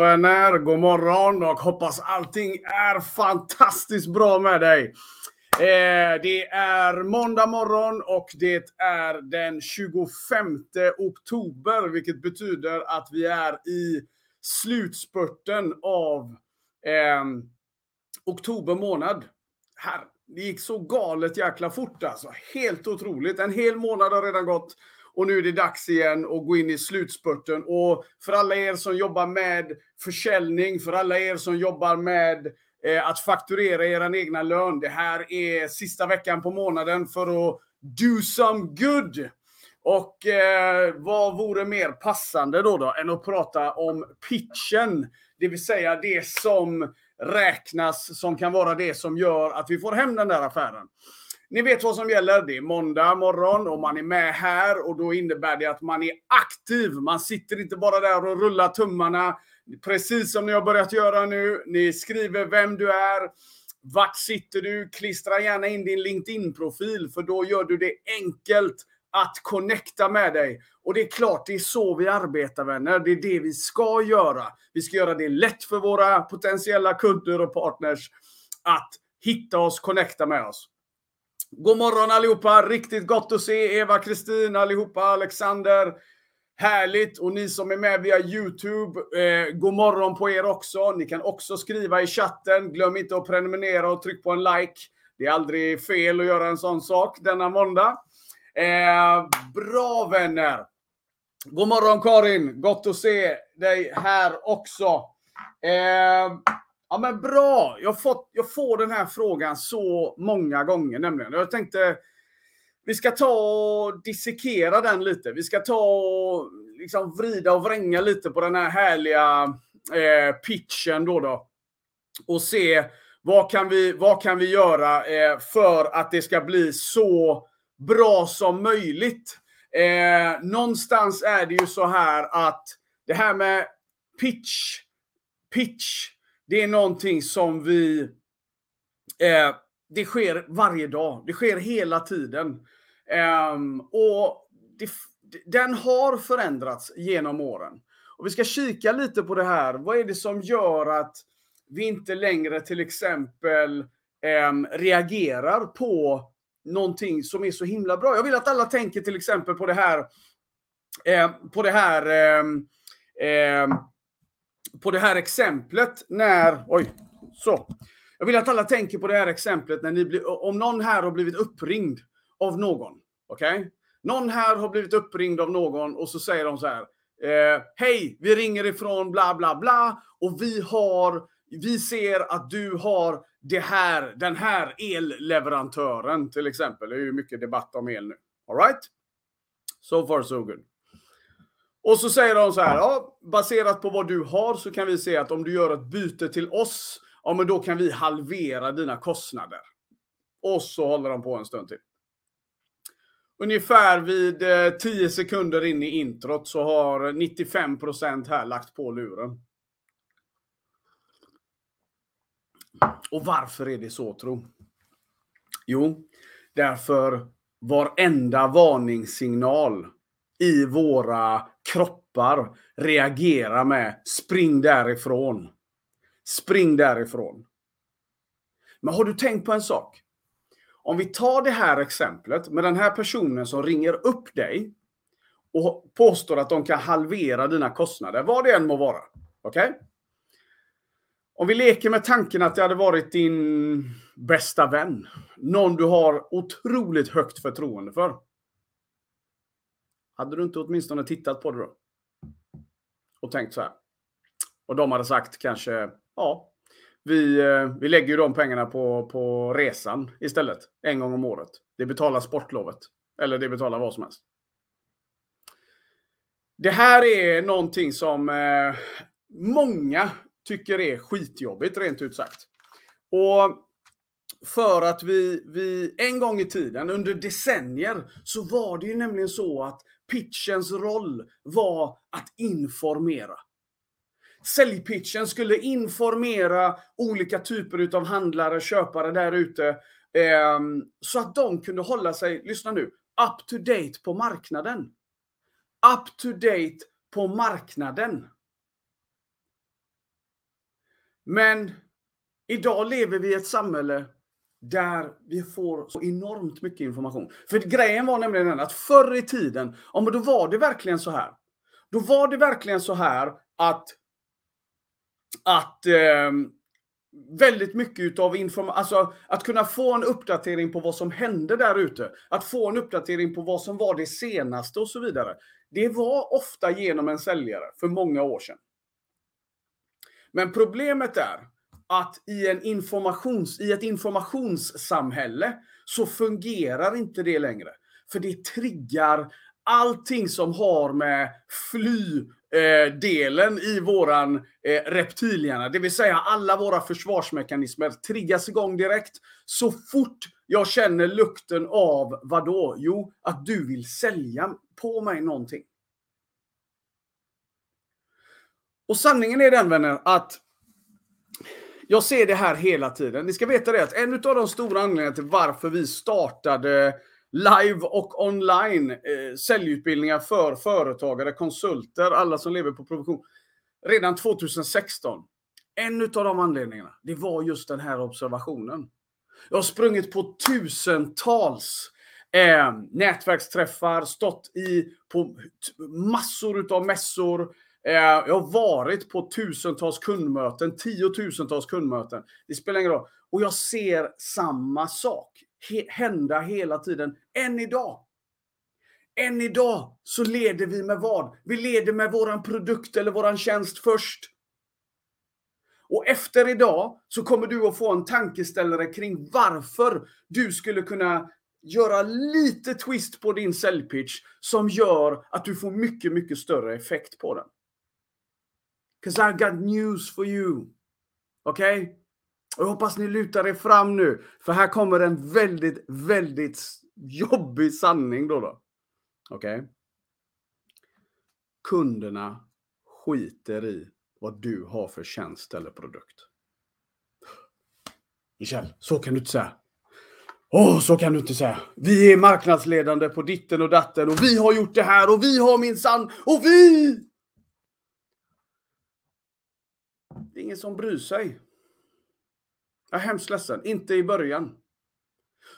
Vänner, god morgon och hoppas allting är fantastiskt bra med dig. Eh, det är måndag morgon och det är den 25 oktober, vilket betyder att vi är i slutspurten av eh, oktober månad. Här, det gick så galet jäkla fort alltså. Helt otroligt. En hel månad har redan gått. Och nu är det dags igen att gå in i slutspurten. Och för alla er som jobbar med försäljning, för alla er som jobbar med eh, att fakturera er egna lön. Det här är sista veckan på månaden för att do some good. Och eh, vad vore mer passande då, då än att prata om pitchen? Det vill säga det som räknas som kan vara det som gör att vi får hem den där affären. Ni vet vad som gäller. Det är måndag morgon och man är med här och då innebär det att man är aktiv. Man sitter inte bara där och rullar tummarna precis som ni har börjat göra nu. Ni skriver vem du är. Vart sitter du? Klistra gärna in din LinkedIn-profil för då gör du det enkelt att connecta med dig. Och det är klart, det är så vi arbetar vänner. Det är det vi ska göra. Vi ska göra det lätt för våra potentiella kunder och partners att hitta oss, connecta med oss. God morgon allihopa! Riktigt gott att se Eva-Kristin, allihopa, Alexander. Härligt! Och ni som är med via Youtube, eh, god morgon på er också. Ni kan också skriva i chatten. Glöm inte att prenumerera och tryck på en like. Det är aldrig fel att göra en sån sak denna måndag. Eh, bra vänner! God morgon Karin! Gott att se dig här också. Eh, Ja men bra! Jag, fått, jag får den här frågan så många gånger nämligen. Jag tänkte vi ska ta och dissekera den lite. Vi ska ta och liksom vrida och vränga lite på den här härliga eh, pitchen då, då. Och se vad kan vi, vad kan vi göra eh, för att det ska bli så bra som möjligt. Eh, någonstans är det ju så här att det här med pitch, pitch, det är någonting som vi... Eh, det sker varje dag. Det sker hela tiden. Eh, och det, den har förändrats genom åren. Och vi ska kika lite på det här. Vad är det som gör att vi inte längre till exempel eh, reagerar på någonting som är så himla bra? Jag vill att alla tänker till exempel på det här eh, på det här eh, på det här exemplet när... Oj, så. Jag vill att alla tänker på det här exemplet när ni blir, om någon här har blivit uppringd av någon. Okej? Okay? Någon här har blivit uppringd av någon och så säger de så här. Eh, Hej, vi ringer ifrån bla bla bla och vi har, vi ser att du har det här, den här elleverantören till exempel. Det är ju mycket debatt om el nu. Alright? So far so good. Och så säger de så här, ja, baserat på vad du har så kan vi se att om du gör ett byte till oss, ja men då kan vi halvera dina kostnader. Och så håller de på en stund till. Ungefär vid 10 eh, sekunder in i introt så har 95% här lagt på luren. Och varför är det så tro? Jo, därför varenda varningssignal i våra kroppar reagerar med spring därifrån. Spring därifrån. Men har du tänkt på en sak? Om vi tar det här exemplet med den här personen som ringer upp dig och påstår att de kan halvera dina kostnader, vad det än må vara. Okej? Okay? Om vi leker med tanken att det hade varit din bästa vän. Någon du har otroligt högt förtroende för. Hade du inte åtminstone tittat på det då? Och tänkt så här. Och de hade sagt kanske, ja, vi, eh, vi lägger ju de pengarna på, på resan istället. En gång om året. Det betalar sportlovet. Eller det betalar vad som helst. Det här är någonting som eh, många tycker är skitjobbigt, rent ut sagt. Och för att vi, vi en gång i tiden, under decennier, så var det ju nämligen så att pitchens roll var att informera. Säljpitchen skulle informera olika typer av handlare, köpare där ute. Eh, så att de kunde hålla sig, lyssna nu, up to date på marknaden. Up to date på marknaden. Men idag lever vi i ett samhälle där vi får så enormt mycket information. För grejen var nämligen den att förr i tiden, om då var det verkligen så här. Då var det verkligen så här att att eh, väldigt mycket utav information, alltså att kunna få en uppdatering på vad som hände där ute, att få en uppdatering på vad som var det senaste och så vidare. Det var ofta genom en säljare för många år sedan. Men problemet är att i, en informations, i ett informationssamhälle så fungerar inte det längre. För det triggar allting som har med fly eh, delen i våran eh, reptilhjärna, det vill säga alla våra försvarsmekanismer triggas igång direkt så fort jag känner lukten av vadå? Jo, att du vill sälja på mig någonting. Och sanningen är den vänner att jag ser det här hela tiden. Ni ska veta det att en av de stora anledningarna till varför vi startade live och online eh, säljutbildningar för företagare, konsulter, alla som lever på provision. Redan 2016. En av de anledningarna, det var just den här observationen. Jag har sprungit på tusentals eh, nätverksträffar, stått i på massor av mässor. Eh, jag har varit på tusentals kundmöten, tiotusentals kundmöten. Det spelar ingen roll. Och jag ser samma sak hända hela tiden, än idag. Än idag så leder vi med vad? Vi leder med våran produkt eller våran tjänst först. Och efter idag så kommer du att få en tankeställare kring varför du skulle kunna göra lite twist på din säljpitch som gör att du får mycket, mycket större effekt på den. Cause I got news for you. Okej? Okay? Jag hoppas ni lutar er fram nu, för här kommer en väldigt, väldigt jobbig sanning då. då. Okej? Okay? Kunderna skiter i vad du har för tjänst eller produkt. Michel, så kan du inte säga. Åh, oh, så kan du inte säga. Vi är marknadsledande på ditten och datten och vi har gjort det här och vi har min sann och vi! Det är ingen som bryr sig. Jag är hemskt ledsen. Inte i början.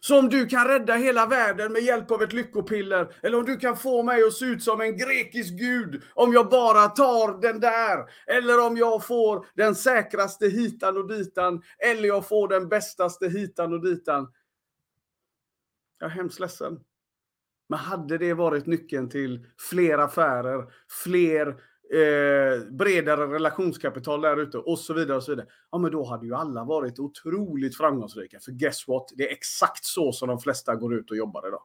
Så om du kan rädda hela världen med hjälp av ett lyckopiller, eller om du kan få mig att se ut som en grekisk gud, om jag bara tar den där, eller om jag får den säkraste hitan och ditan, eller jag får den bästaste hitan och ditan. Jag är hemskt ledsen. Men hade det varit nyckeln till fler affärer, fler eh, bredare relationskapital där ute och så vidare. och så vidare. Ja, men då hade ju alla varit otroligt framgångsrika. För guess what? Det är exakt så som de flesta går ut och jobbar idag.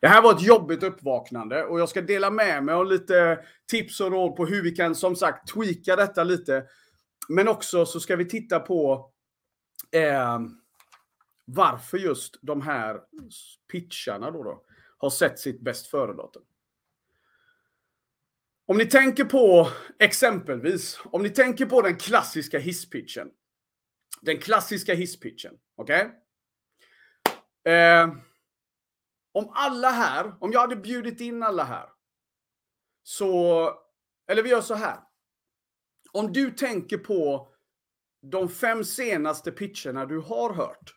Det här var ett jobbigt uppvaknande och jag ska dela med mig av lite tips och råd på hur vi kan som sagt tweaka detta lite. Men också så ska vi titta på eh, varför just de här pitcharna då, då har sett sitt bäst före-datum. Om ni tänker på exempelvis, om ni tänker på den klassiska hisspitchen. Den klassiska hisspitchen, okej? Okay? Eh, om alla här, om jag hade bjudit in alla här. Så, eller vi gör så här. Om du tänker på de fem senaste pitcherna du har hört.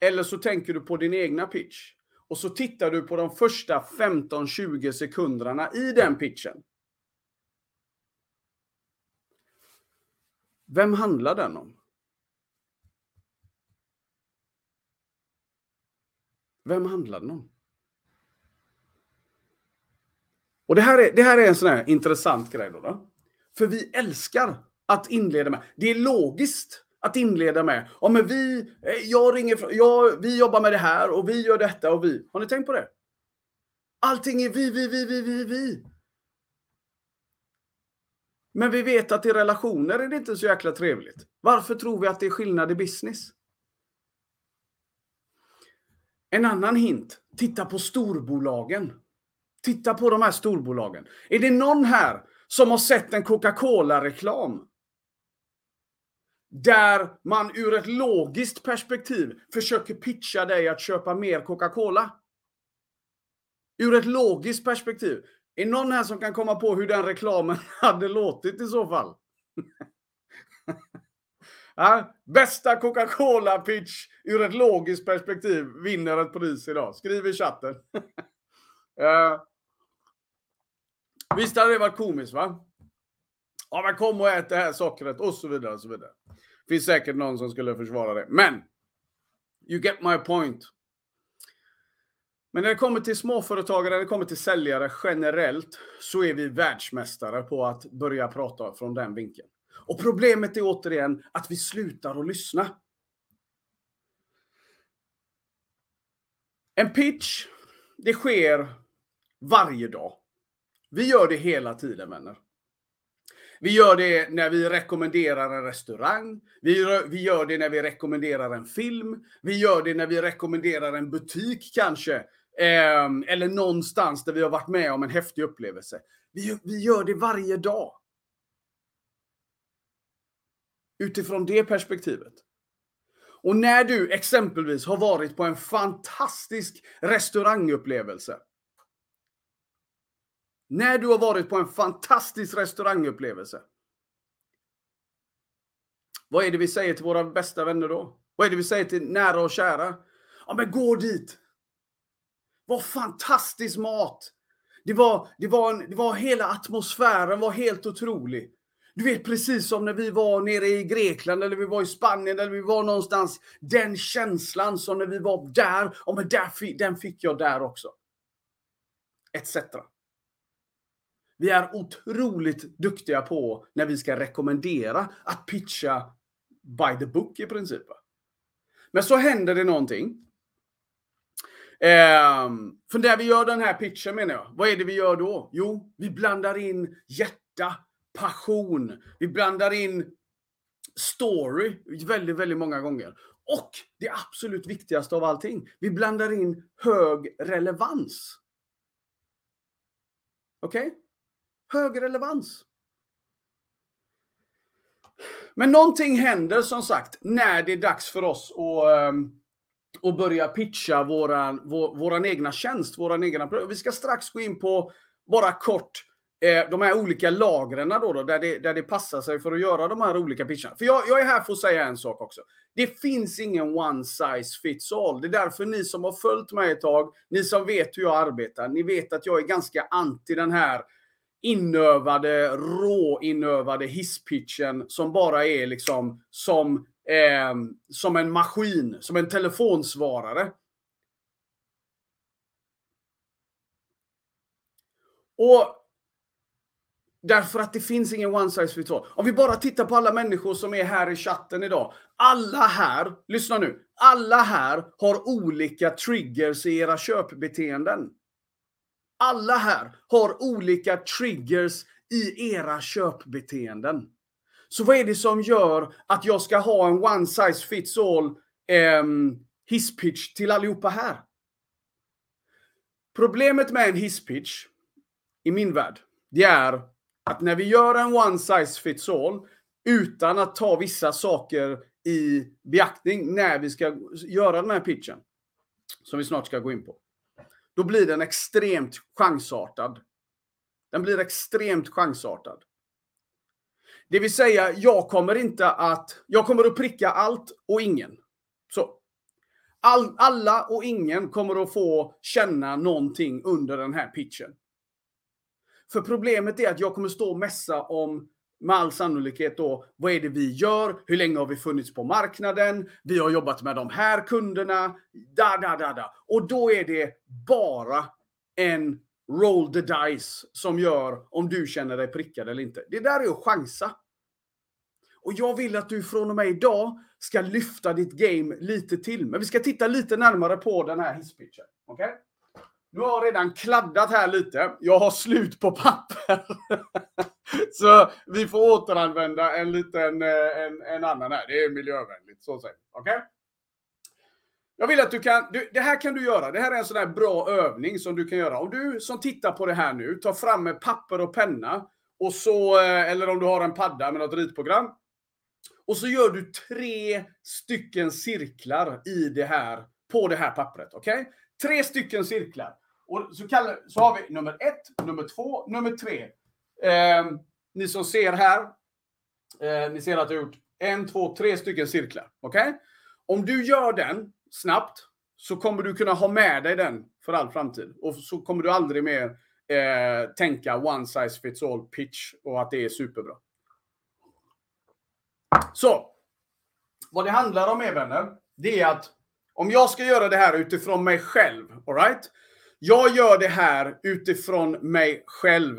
Eller så tänker du på din egna pitch och så tittar du på de första 15-20 sekunderna i den pitchen. Vem handlar den om? Vem handlar den om? Och det här är, det här är en sån här intressant grej. Då, då. För vi älskar att inleda med. Det är logiskt att inleda med. Ja, men vi, eh, jag ringer, jag, vi jobbar med det här och vi gör detta och vi. Har ni tänkt på det? Allting är vi, vi, vi, vi, vi, vi. Men vi vet att i relationer är det inte så jäkla trevligt. Varför tror vi att det är skillnad i business? En annan hint. Titta på storbolagen. Titta på de här storbolagen. Är det någon här som har sett en Coca-Cola-reklam där man ur ett logiskt perspektiv försöker pitcha dig att köpa mer Coca-Cola. Ur ett logiskt perspektiv. Är någon här som kan komma på hur den reklamen hade låtit i så fall? Ja, bästa Coca-Cola-pitch ur ett logiskt perspektiv vinner ett pris idag. Skriv i chatten. uh, visst hade det varit komiskt va? Ja men kom och ät det här sockret och så vidare. Och så vidare. Finns säkert någon som skulle försvara det. Men! You get my point. Men när det kommer till småföretagare, när det kommer till säljare generellt, så är vi världsmästare på att börja prata från den vinkeln. Och problemet är återigen att vi slutar att lyssna. En pitch, det sker varje dag. Vi gör det hela tiden vänner. Vi gör det när vi rekommenderar en restaurang. Vi gör, vi gör det när vi rekommenderar en film. Vi gör det när vi rekommenderar en butik kanske. Eh, eller någonstans där vi har varit med om en häftig upplevelse. Vi, vi gör det varje dag. Utifrån det perspektivet. Och när du exempelvis har varit på en fantastisk restaurangupplevelse. När du har varit på en fantastisk restaurangupplevelse. Vad är det vi säger till våra bästa vänner då? Vad är det vi säger till nära och kära? Ja, men gå dit. Vad fantastisk mat. Det var, det var, en, det var hela atmosfären var helt otrolig. Du vet precis som när vi var nere i Grekland eller vi var i Spanien eller vi var någonstans. Den känslan som när vi var där, och men där, den fick jag där också. Etc. Vi är otroligt duktiga på när vi ska rekommendera att pitcha by the book i princip. Men så händer det någonting. Ehm, för när vi gör den här pitchen menar jag, vad är det vi gör då? Jo, vi blandar in hjärta, passion. Vi blandar in story väldigt, väldigt många gånger. Och det absolut viktigaste av allting, vi blandar in hög relevans. Okej? Okay? Hög relevans. Men någonting händer som sagt när det är dags för oss att, um, att börja pitcha våran, vår, våran egna tjänst, våran egna Vi ska strax gå in på, bara kort, eh, de här olika lagren då, då, där, det, där det passar sig för att göra de här olika pitcharna. För jag, jag är här för att säga en sak också. Det finns ingen one size fits all. Det är därför ni som har följt mig ett tag, ni som vet hur jag arbetar, ni vet att jag är ganska anti den här inövade, råinövade hisspitchen som bara är liksom som, eh, som en maskin, som en telefonsvarare. Och Därför att det finns ingen one size fits all. Om vi bara tittar på alla människor som är här i chatten idag. Alla här, lyssna nu. Alla här har olika triggers i era köpbeteenden. Alla här har olika triggers i era köpbeteenden. Så vad är det som gör att jag ska ha en one size fits all eh, hisspitch till allihopa här? Problemet med en hisspitch i min värld, det är att när vi gör en one size fits all utan att ta vissa saker i beaktning när vi ska göra den här pitchen, som vi snart ska gå in på då blir den extremt chansartad. Den blir extremt chansartad. Det vill säga, jag kommer inte att... Jag kommer att pricka allt och ingen. Så. All, alla och ingen kommer att få känna någonting under den här pitchen. För problemet är att jag kommer stå och mässa om med all sannolikhet då, vad är det vi gör? Hur länge har vi funnits på marknaden? Vi har jobbat med de här kunderna. Da, da, da, da. Och då är det bara en roll the dice som gör om du känner dig prickad eller inte. Det där är att chansa. Och jag vill att du från och med idag ska lyfta ditt game lite till. Men vi ska titta lite närmare på den här hisspitchen. Okej? Okay? Nu har redan kladdat här lite. Jag har slut på papper. så vi får återanvända en liten, eh, en, en annan här. Det är miljövänligt, så säger Okej? Okay? Jag vill att du kan, du, det här kan du göra. Det här är en sån här bra övning som du kan göra. Om du som tittar på det här nu tar fram ett papper och penna. Och så, eh, eller om du har en padda med något ritprogram. Och så gör du tre stycken cirklar i det här, på det här pappret. Okej? Okay? Tre stycken cirklar. Och så, kallar, så har vi nummer ett, nummer två, nummer tre. Eh, ni som ser här, eh, ni ser att jag har gjort En, två, tre stycken cirklar. Okej? Okay? Om du gör den snabbt så kommer du kunna ha med dig den för all framtid. Och så kommer du aldrig mer eh, tänka one size fits all pitch och att det är superbra. Så. Vad det handlar om är vänner, det är att om jag ska göra det här utifrån mig själv, alright? Jag gör det här utifrån mig själv.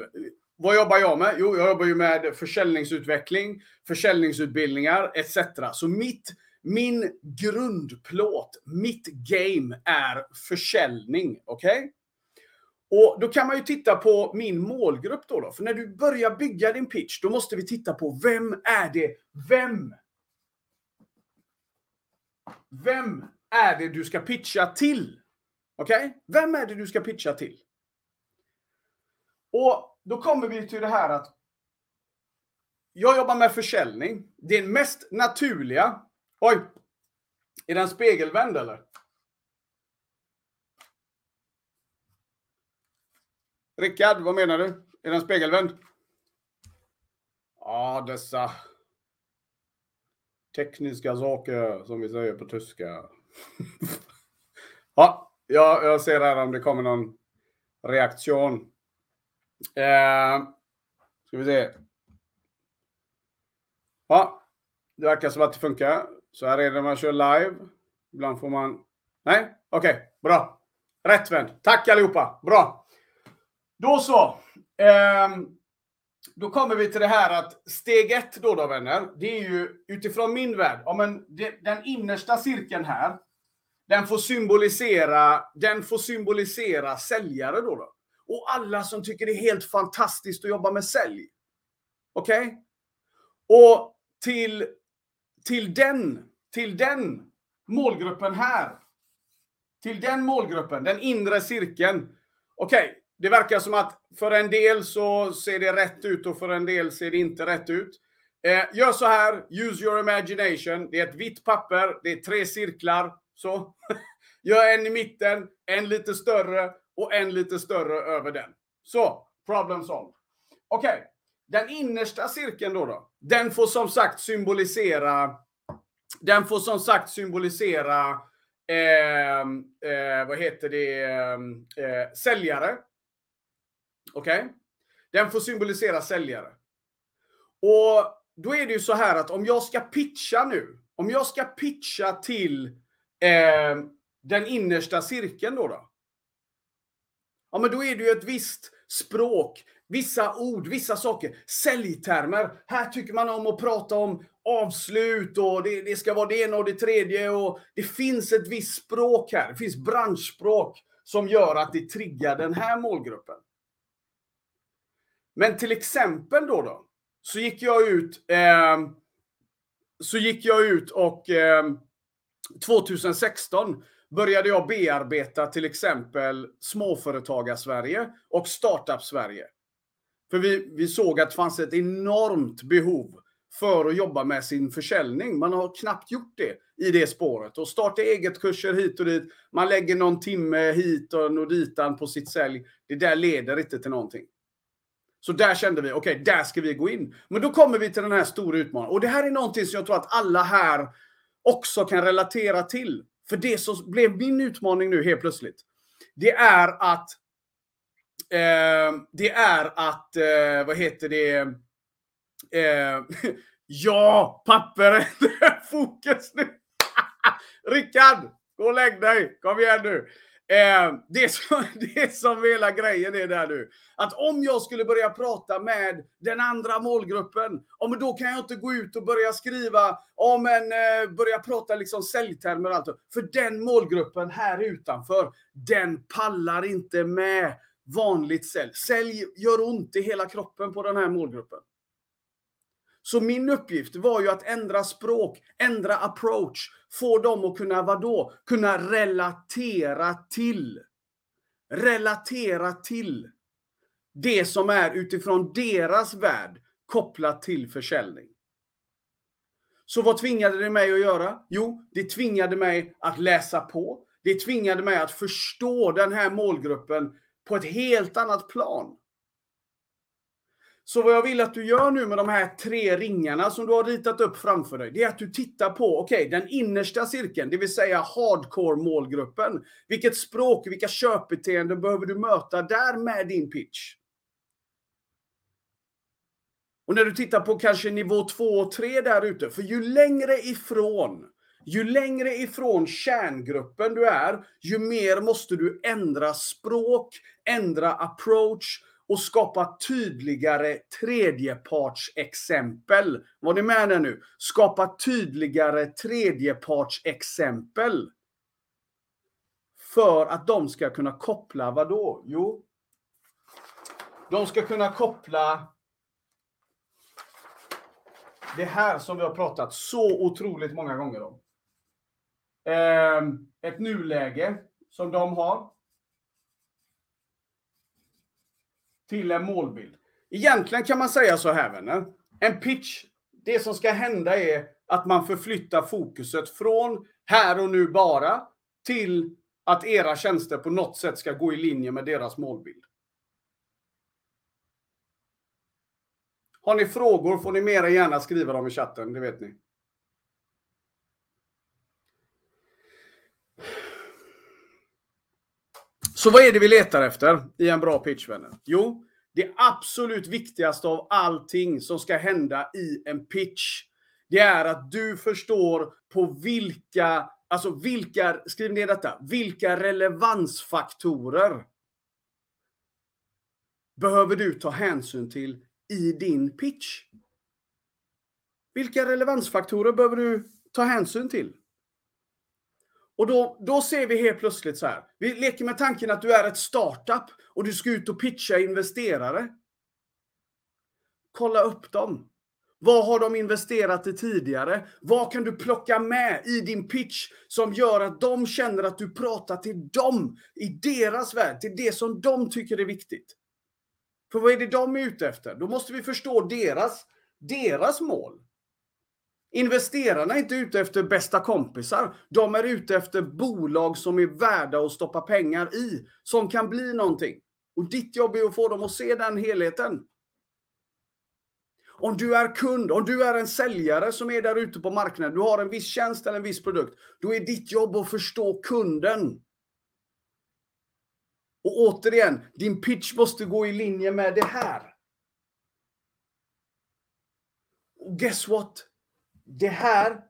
Vad jobbar jag med? Jo, jag jobbar ju med försäljningsutveckling, försäljningsutbildningar etc. Så mitt, min grundplåt, mitt game är försäljning. Okej? Okay? Och då kan man ju titta på min målgrupp då, då. För när du börjar bygga din pitch, då måste vi titta på vem är det? Vem? Vem är det du ska pitcha till? Okej? Okay? Vem är det du ska pitcha till? Och då kommer vi till det här att jag jobbar med försäljning. Det mest naturliga... Oj! Är den spegelvänd eller? Rickard, vad menar du? Är den spegelvänd? Ja, dessa tekniska saker som vi säger på tyska. ja, jag, jag ser här om det kommer någon reaktion. Eh, ska vi se. Ja, det verkar som att det funkar. Så här är det när man kör live. Ibland får man... Nej, okej, okay, bra. Rättvänd. Tack allihopa. Bra. Då så. Eh, då kommer vi till det här att steg ett då, då vänner, det är ju utifrån min värld. Ja, men det, den innersta cirkeln här, den får symbolisera, den får symbolisera säljare då, då. Och alla som tycker det är helt fantastiskt att jobba med sälj. Okej? Okay? Och till, till den, till den målgruppen här. Till den målgruppen, den inre cirkeln. Okej, okay, det verkar som att för en del så ser det rätt ut och för en del ser det inte rätt ut. Eh, gör så här, use your imagination. Det är ett vitt papper, det är tre cirklar. Så. Gör en i mitten, en lite större och en lite större över den. Så, problem solved. Okej, okay. den innersta cirkeln då, då, den får som sagt symbolisera den får som sagt symbolisera eh, eh, vad heter det, ehm, eh, säljare. Okej? Okay? Den får symbolisera säljare. Och då är det ju så här att om jag ska pitcha nu, om jag ska pitcha till eh, den innersta cirkeln då, då. Ja, men då är det ju ett visst språk, vissa ord, vissa saker. Säljtermer. Här tycker man om att prata om avslut och det, det ska vara det ena och det tredje. Och det finns ett visst språk här. Det finns branschspråk som gör att det triggar den här målgruppen. Men till exempel då, då så gick jag ut eh, så gick jag ut och eh, 2016 började jag bearbeta till exempel småföretagarsverige och startup-Sverige. För vi, vi såg att det fanns ett enormt behov för att jobba med sin försäljning. Man har knappt gjort det i det spåret. Och starta eget-kurser hit och dit. Man lägger någon timme hit och ditan på sitt sälj. Det där leder inte till någonting. Så där kände vi, okej, okay, där ska vi gå in. Men då kommer vi till den här stora utmaningen. Och det här är någonting som jag tror att alla här också kan relatera till. För det som blev min utmaning nu helt plötsligt, det är att eh, det är att, eh, vad heter det, eh, ja, Papperet! fokus nu. Rickard, gå och lägg dig, kom igen nu. Eh, det, som, det som hela grejen är där nu. Att om jag skulle börja prata med den andra målgruppen, om då kan jag inte gå ut och börja skriva, om en, eh, börja prata liksom säljtermer och allt. För den målgruppen här utanför, den pallar inte med vanligt sälj. Sälj gör ont i hela kroppen på den här målgruppen. Så min uppgift var ju att ändra språk, ändra approach, få dem att kunna vadå? Kunna relatera till. Relatera till det som är utifrån deras värld kopplat till försäljning. Så vad tvingade det mig att göra? Jo, det tvingade mig att läsa på. Det tvingade mig att förstå den här målgruppen på ett helt annat plan. Så vad jag vill att du gör nu med de här tre ringarna som du har ritat upp framför dig, det är att du tittar på, okej, okay, den innersta cirkeln, det vill säga hardcore-målgruppen. Vilket språk, vilka köpbeteenden behöver du möta där med din pitch? Och när du tittar på kanske nivå 2 och 3 där ute, för ju längre ifrån ju längre ifrån kärngruppen du är, ju mer måste du ändra språk, ändra approach och skapa tydligare tredjepartsexempel. Var ni med där nu? Skapa tydligare tredjepartsexempel. För att de ska kunna koppla vad då? Jo, de ska kunna koppla det här som vi har pratat så otroligt många gånger om. Ehm, ett nuläge som de har. Till en målbild. Egentligen kan man säga så här vänner. En pitch, det som ska hända är att man förflyttar fokuset från här och nu bara till att era tjänster på något sätt ska gå i linje med deras målbild. Har ni frågor får ni mer än gärna skriva dem i chatten, det vet ni. Så vad är det vi letar efter i en bra pitch, vänner? Jo, det absolut viktigaste av allting som ska hända i en pitch, det är att du förstår på vilka, alltså vilka, skriv ner detta, vilka relevansfaktorer behöver du ta hänsyn till i din pitch? Vilka relevansfaktorer behöver du ta hänsyn till? Och då, då ser vi helt plötsligt så här. Vi leker med tanken att du är ett startup och du ska ut och pitcha investerare. Kolla upp dem. Vad har de investerat i tidigare? Vad kan du plocka med i din pitch som gör att de känner att du pratar till dem, i deras värld, till det som de tycker är viktigt? För vad är det de är ute efter? Då måste vi förstå deras, deras mål. Investerarna är inte ute efter bästa kompisar. De är ute efter bolag som är värda att stoppa pengar i. Som kan bli någonting. Och ditt jobb är att få dem att se den helheten. Om du är kund, om du är en säljare som är där ute på marknaden, du har en viss tjänst eller en viss produkt, då är ditt jobb att förstå kunden. Och återigen, din pitch måste gå i linje med det här. Och guess what? Det här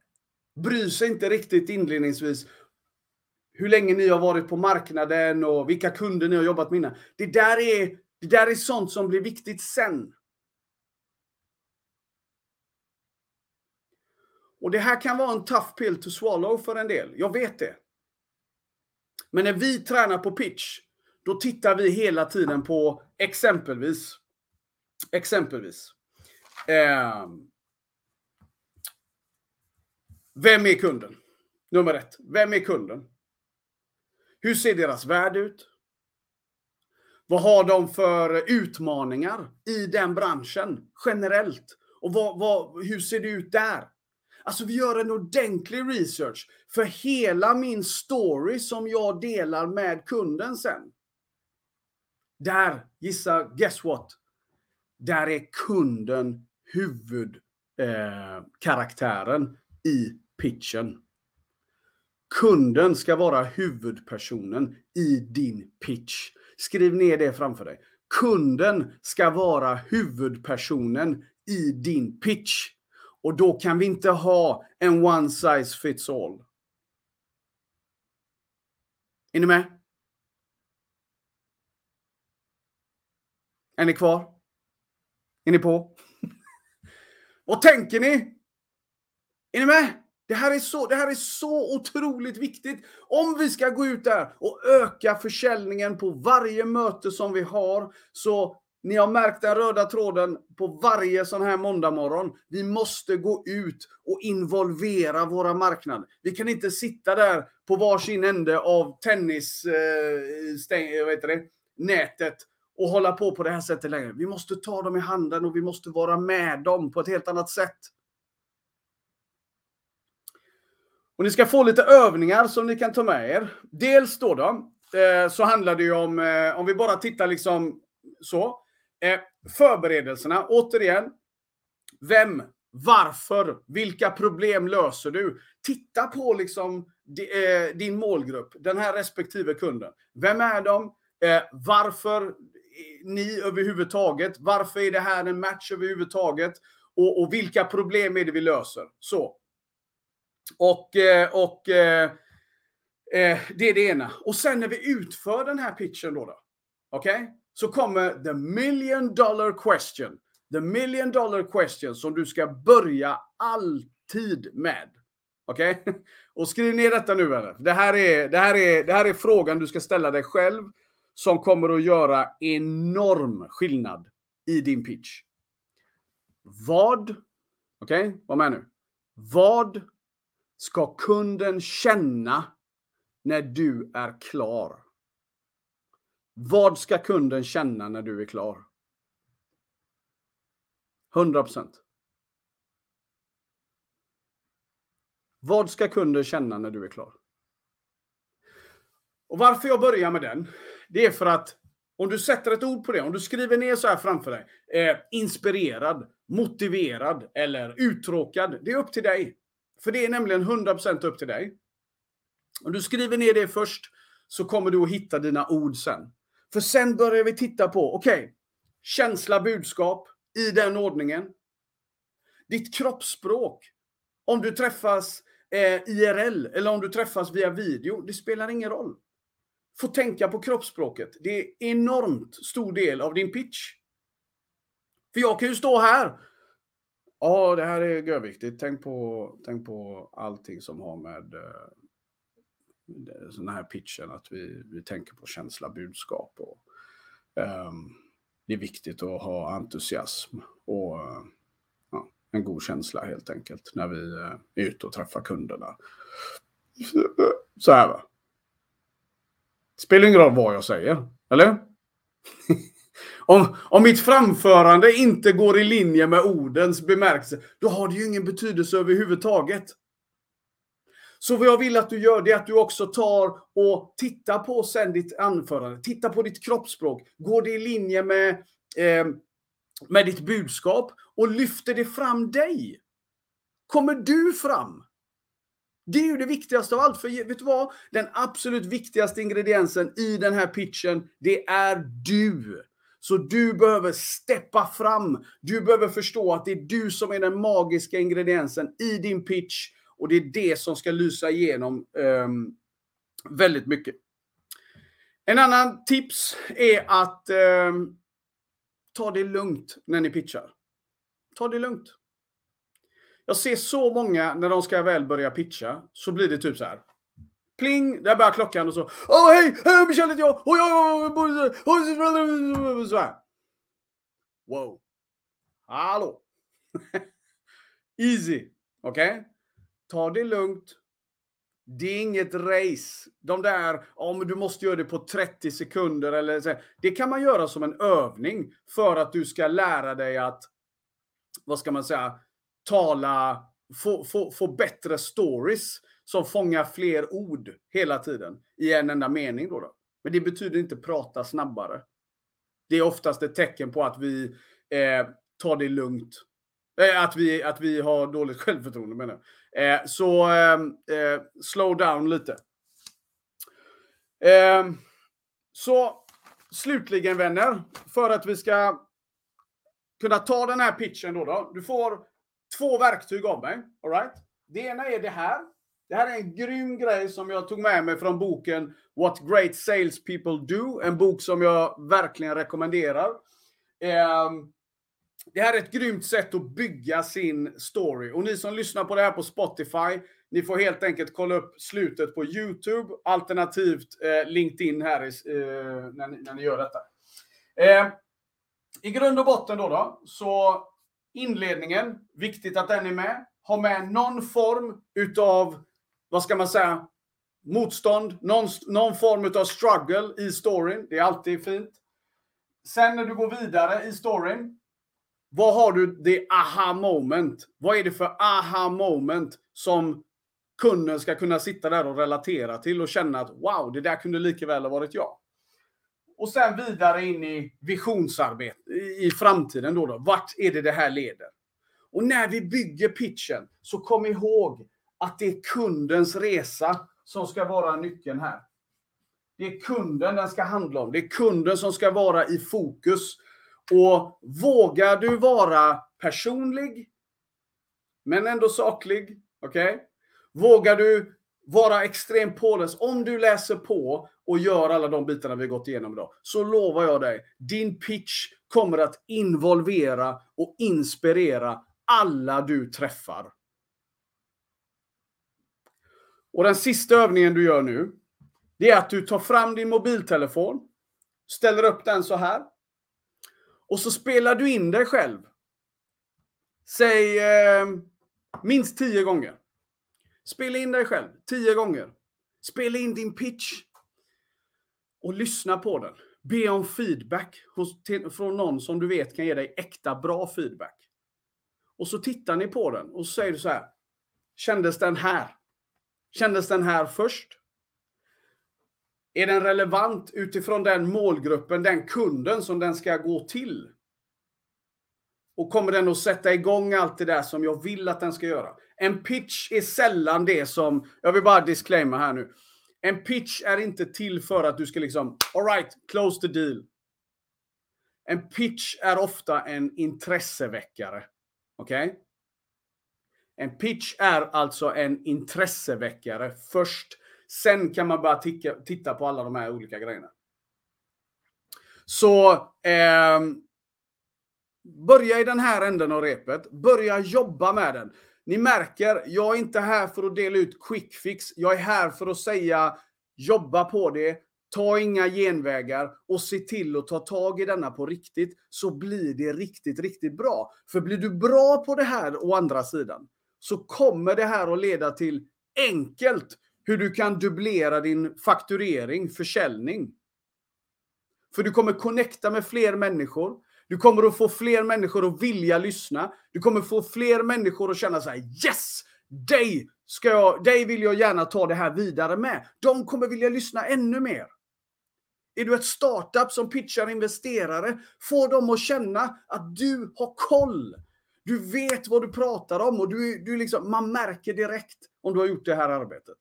bryr sig inte riktigt inledningsvis hur länge ni har varit på marknaden och vilka kunder ni har jobbat med Det där är, det där är sånt som blir viktigt sen. Och det här kan vara en tough pill to swallow för en del. Jag vet det. Men när vi tränar på pitch, då tittar vi hela tiden på exempelvis, exempelvis, eh, vem är kunden? Nummer ett. Vem är kunden? Hur ser deras värld ut? Vad har de för utmaningar i den branschen generellt? Och vad, vad, hur ser det ut där? Alltså vi gör en ordentlig research för hela min story som jag delar med kunden sen. Där, gissa, guess what? Där är kunden huvudkaraktären eh, i pitchen. Kunden ska vara huvudpersonen i din pitch. Skriv ner det framför dig. Kunden ska vara huvudpersonen i din pitch. Och då kan vi inte ha en one size fits all. Är ni med? Är ni kvar? Är ni på? Vad tänker ni? Är ni med? Det här, är så, det här är så otroligt viktigt. Om vi ska gå ut där och öka försäljningen på varje möte som vi har, så ni har märkt den röda tråden på varje sån här måndagmorgon. Vi måste gå ut och involvera våra marknader. Vi kan inte sitta där på varsin ände av tennis, eh, stäng, eh, vad heter det, nätet och hålla på på det här sättet längre. Vi måste ta dem i handen och vi måste vara med dem på ett helt annat sätt. Och ni ska få lite övningar som ni kan ta med er. Dels då, då eh, så handlar det ju om, eh, om vi bara tittar liksom så. Eh, förberedelserna, återigen. Vem? Varför? Vilka problem löser du? Titta på liksom eh, din målgrupp, den här respektive kunden. Vem är de? Eh, varför ni överhuvudtaget? Varför är det här en match överhuvudtaget? Och, och vilka problem är det vi löser? Så. Och, eh, och eh, eh, det är det ena. Och sen när vi utför den här pitchen då, då okej? Okay? Så kommer the million dollar question the million dollar question som du ska börja alltid med. Okej? Okay? Och skriv ner detta nu. Eller? Det, här är, det, här är, det här är frågan du ska ställa dig själv som kommer att göra enorm skillnad i din pitch. Vad, okej, okay? var med nu. Vad ska kunden känna när du är klar? Vad ska kunden känna när du är klar? 100 procent. Vad ska kunden känna när du är klar? Och varför jag börjar med den, det är för att om du sätter ett ord på det, om du skriver ner så här framför dig, eh, inspirerad, motiverad eller uttråkad, det är upp till dig. För det är nämligen 100% upp till dig. Om du skriver ner det först så kommer du att hitta dina ord sen. För sen börjar vi titta på, okej, okay, känsla, budskap, i den ordningen. Ditt kroppsspråk. Om du träffas eh, IRL eller om du träffas via video, det spelar ingen roll. Få tänka på kroppsspråket. Det är enormt stor del av din pitch. För jag kan ju stå här. Ja, det här är görviktigt. Tänk på, tänk på allting som har med eh, den här pitchen, att vi, vi tänker på känsla, budskap och um, det är viktigt att ha entusiasm och ja, en god känsla helt enkelt när vi eh, är ute och träffar kunderna. Så här va. Spelar ingen roll vad jag säger, eller? Om, om mitt framförande inte går i linje med ordens bemärkelse, då har det ju ingen betydelse överhuvudtaget. Så vad jag vill att du gör det är att du också tar och tittar på sen ditt anförande. Titta på ditt kroppsspråk. Går det i linje med, eh, med ditt budskap? Och lyfter det fram dig? Kommer du fram? Det är ju det viktigaste av allt. För vet du vad? Den absolut viktigaste ingrediensen i den här pitchen, det är du. Så du behöver steppa fram. Du behöver förstå att det är du som är den magiska ingrediensen i din pitch och det är det som ska lysa igenom um, väldigt mycket. En annan tips är att um, ta det lugnt när ni pitchar. Ta det lugnt. Jag ser så många när de ska väl börja pitcha så blir det typ så här. Pling, där börjar klockan och så. Åh hej, hej Michel heter jag. Och jag... oj, så här. Wow. Hallå. Easy. Okej? Okay? Ta det lugnt. Det är inget race. De där, om du måste göra det på 30 sekunder eller så. Det kan man göra som en övning för att du ska lära dig att, vad ska man säga, tala, få, få, få bättre stories som fångar fler ord hela tiden i en enda mening. Då, då. Men det betyder inte prata snabbare. Det är oftast ett tecken på att vi eh, tar det lugnt. Eh, att, vi, att vi har dåligt självförtroende menar jag. Eh, så ehm, eh, slow down lite. Eh, så slutligen vänner, för att vi ska kunna ta den här pitchen då. då du får två verktyg av mig. All right? Det ena är det här. Det här är en grym grej som jag tog med mig från boken What Great Sales People Do. En bok som jag verkligen rekommenderar. Ehm, det här är ett grymt sätt att bygga sin story. Och ni som lyssnar på det här på Spotify, ni får helt enkelt kolla upp slutet på YouTube, alternativt eh, LinkedIn här eh, när, ni, när ni gör detta. Ehm, I grund och botten då, då, så inledningen, viktigt att den är med. Ha med någon form utav, vad ska man säga, motstånd, någon, någon form utav struggle i storyn. Det är alltid fint. Sen när du går vidare i storyn, vad har du det aha moment? Vad är det för aha moment som kunden ska kunna sitta där och relatera till och känna att wow, det där kunde lika väl ha varit jag. Och sen vidare in i visionsarbete, i framtiden då, då. Vart är det det här leder? Och när vi bygger pitchen, så kom ihåg att det är kundens resa som ska vara nyckeln här. Det är kunden den ska handla om. Det är kunden som ska vara i fokus. Och vågar du vara personlig, men ändå saklig, okej? Okay? Vågar du vara extremt påläst, om du läser på och gör alla de bitarna vi gått igenom idag, så lovar jag dig, din pitch kommer att involvera och inspirera alla du träffar. Och den sista övningen du gör nu, det är att du tar fram din mobiltelefon, ställer upp den så här. Och så spelar du in dig själv. Säg eh, minst tio gånger. Spela in dig själv tio gånger. Spela in din pitch. Och lyssna på den. Be om feedback hos, till, från någon som du vet kan ge dig äkta bra feedback. Och så tittar ni på den och så säger du så här. Kändes den här? Kändes den här först? Är den relevant utifrån den målgruppen, den kunden som den ska gå till? Och kommer den att sätta igång allt det där som jag vill att den ska göra? En pitch är sällan det som, jag vill bara disclaimer här nu. En pitch är inte till för att du ska liksom, alright, close the deal. En pitch är ofta en intresseväckare. Okej? Okay? En pitch är alltså en intresseväckare först. Sen kan man bara ticka, titta på alla de här olika grejerna. Så eh, börja i den här änden av repet. Börja jobba med den. Ni märker, jag är inte här för att dela ut quick fix. Jag är här för att säga jobba på det, ta inga genvägar och se till att ta tag i denna på riktigt så blir det riktigt, riktigt bra. För blir du bra på det här å andra sidan så kommer det här att leda till enkelt hur du kan dubblera din fakturering, försäljning. För du kommer connecta med fler människor. Du kommer att få fler människor att vilja lyssna. Du kommer få fler människor att känna så här: yes! Dig, ska jag, dig vill jag gärna ta det här vidare med. De kommer vilja lyssna ännu mer. Är du ett startup som pitchar investerare, få dem att känna att du har koll. Du vet vad du pratar om och du, du liksom, man märker direkt om du har gjort det här arbetet.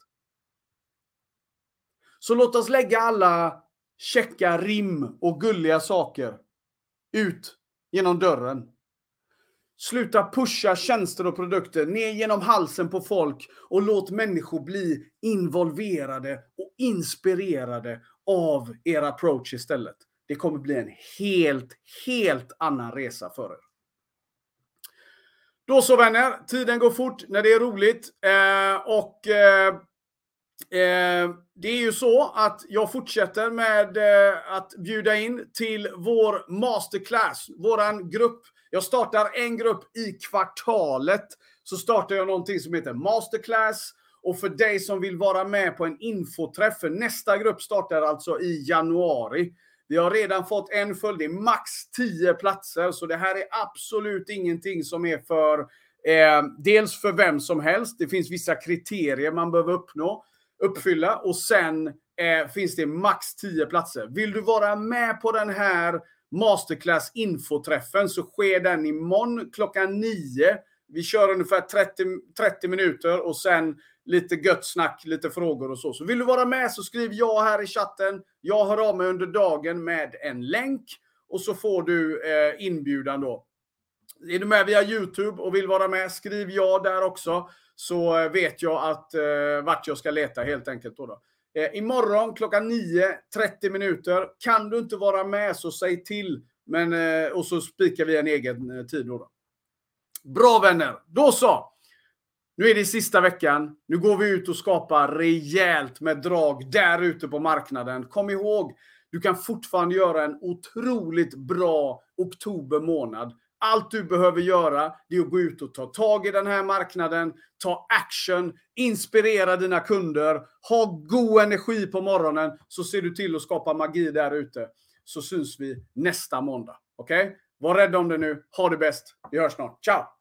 Så låt oss lägga alla checka rim och gulliga saker ut genom dörren. Sluta pusha tjänster och produkter ner genom halsen på folk och låt människor bli involverade och inspirerade av er approach istället. Det kommer bli en helt, helt annan resa för er. Då så vänner, tiden går fort när det är roligt. Eh, och eh, eh, det är ju så att jag fortsätter med eh, att bjuda in till vår masterclass, våran grupp. Jag startar en grupp i kvartalet. Så startar jag någonting som heter masterclass. Och för dig som vill vara med på en infoträff, för nästa grupp startar alltså i januari. Vi har redan fått en följd, det är max 10 platser, så det här är absolut ingenting som är för eh, dels för vem som helst. Det finns vissa kriterier man behöver uppnå uppfylla och sen eh, finns det max 10 platser. Vill du vara med på den här masterclass infoträffen så sker den imorgon klockan 9. Vi kör ungefär 30, 30 minuter och sen lite gött snack, lite frågor och så. Så vill du vara med så skriv ja här i chatten. Jag hör av mig under dagen med en länk och så får du eh, inbjudan då. Är du med via Youtube och vill vara med, skriv ja där också så eh, vet jag att eh, vart jag ska leta helt enkelt. Då, då. Eh, imorgon klockan 9, 30 minuter. Kan du inte vara med så säg till. Men, eh, och så spikar vi en egen eh, tid. Då, då. Bra vänner! Då så! Nu är det sista veckan. Nu går vi ut och skapar rejält med drag där ute på marknaden. Kom ihåg, du kan fortfarande göra en otroligt bra oktober månad. Allt du behöver göra det är att gå ut och ta tag i den här marknaden, ta action, inspirera dina kunder, ha god energi på morgonen så ser du till att skapa magi där ute. Så syns vi nästa måndag. Okej? Okay? Var rädd om det nu. Ha det bäst. Vi hörs snart. Ciao!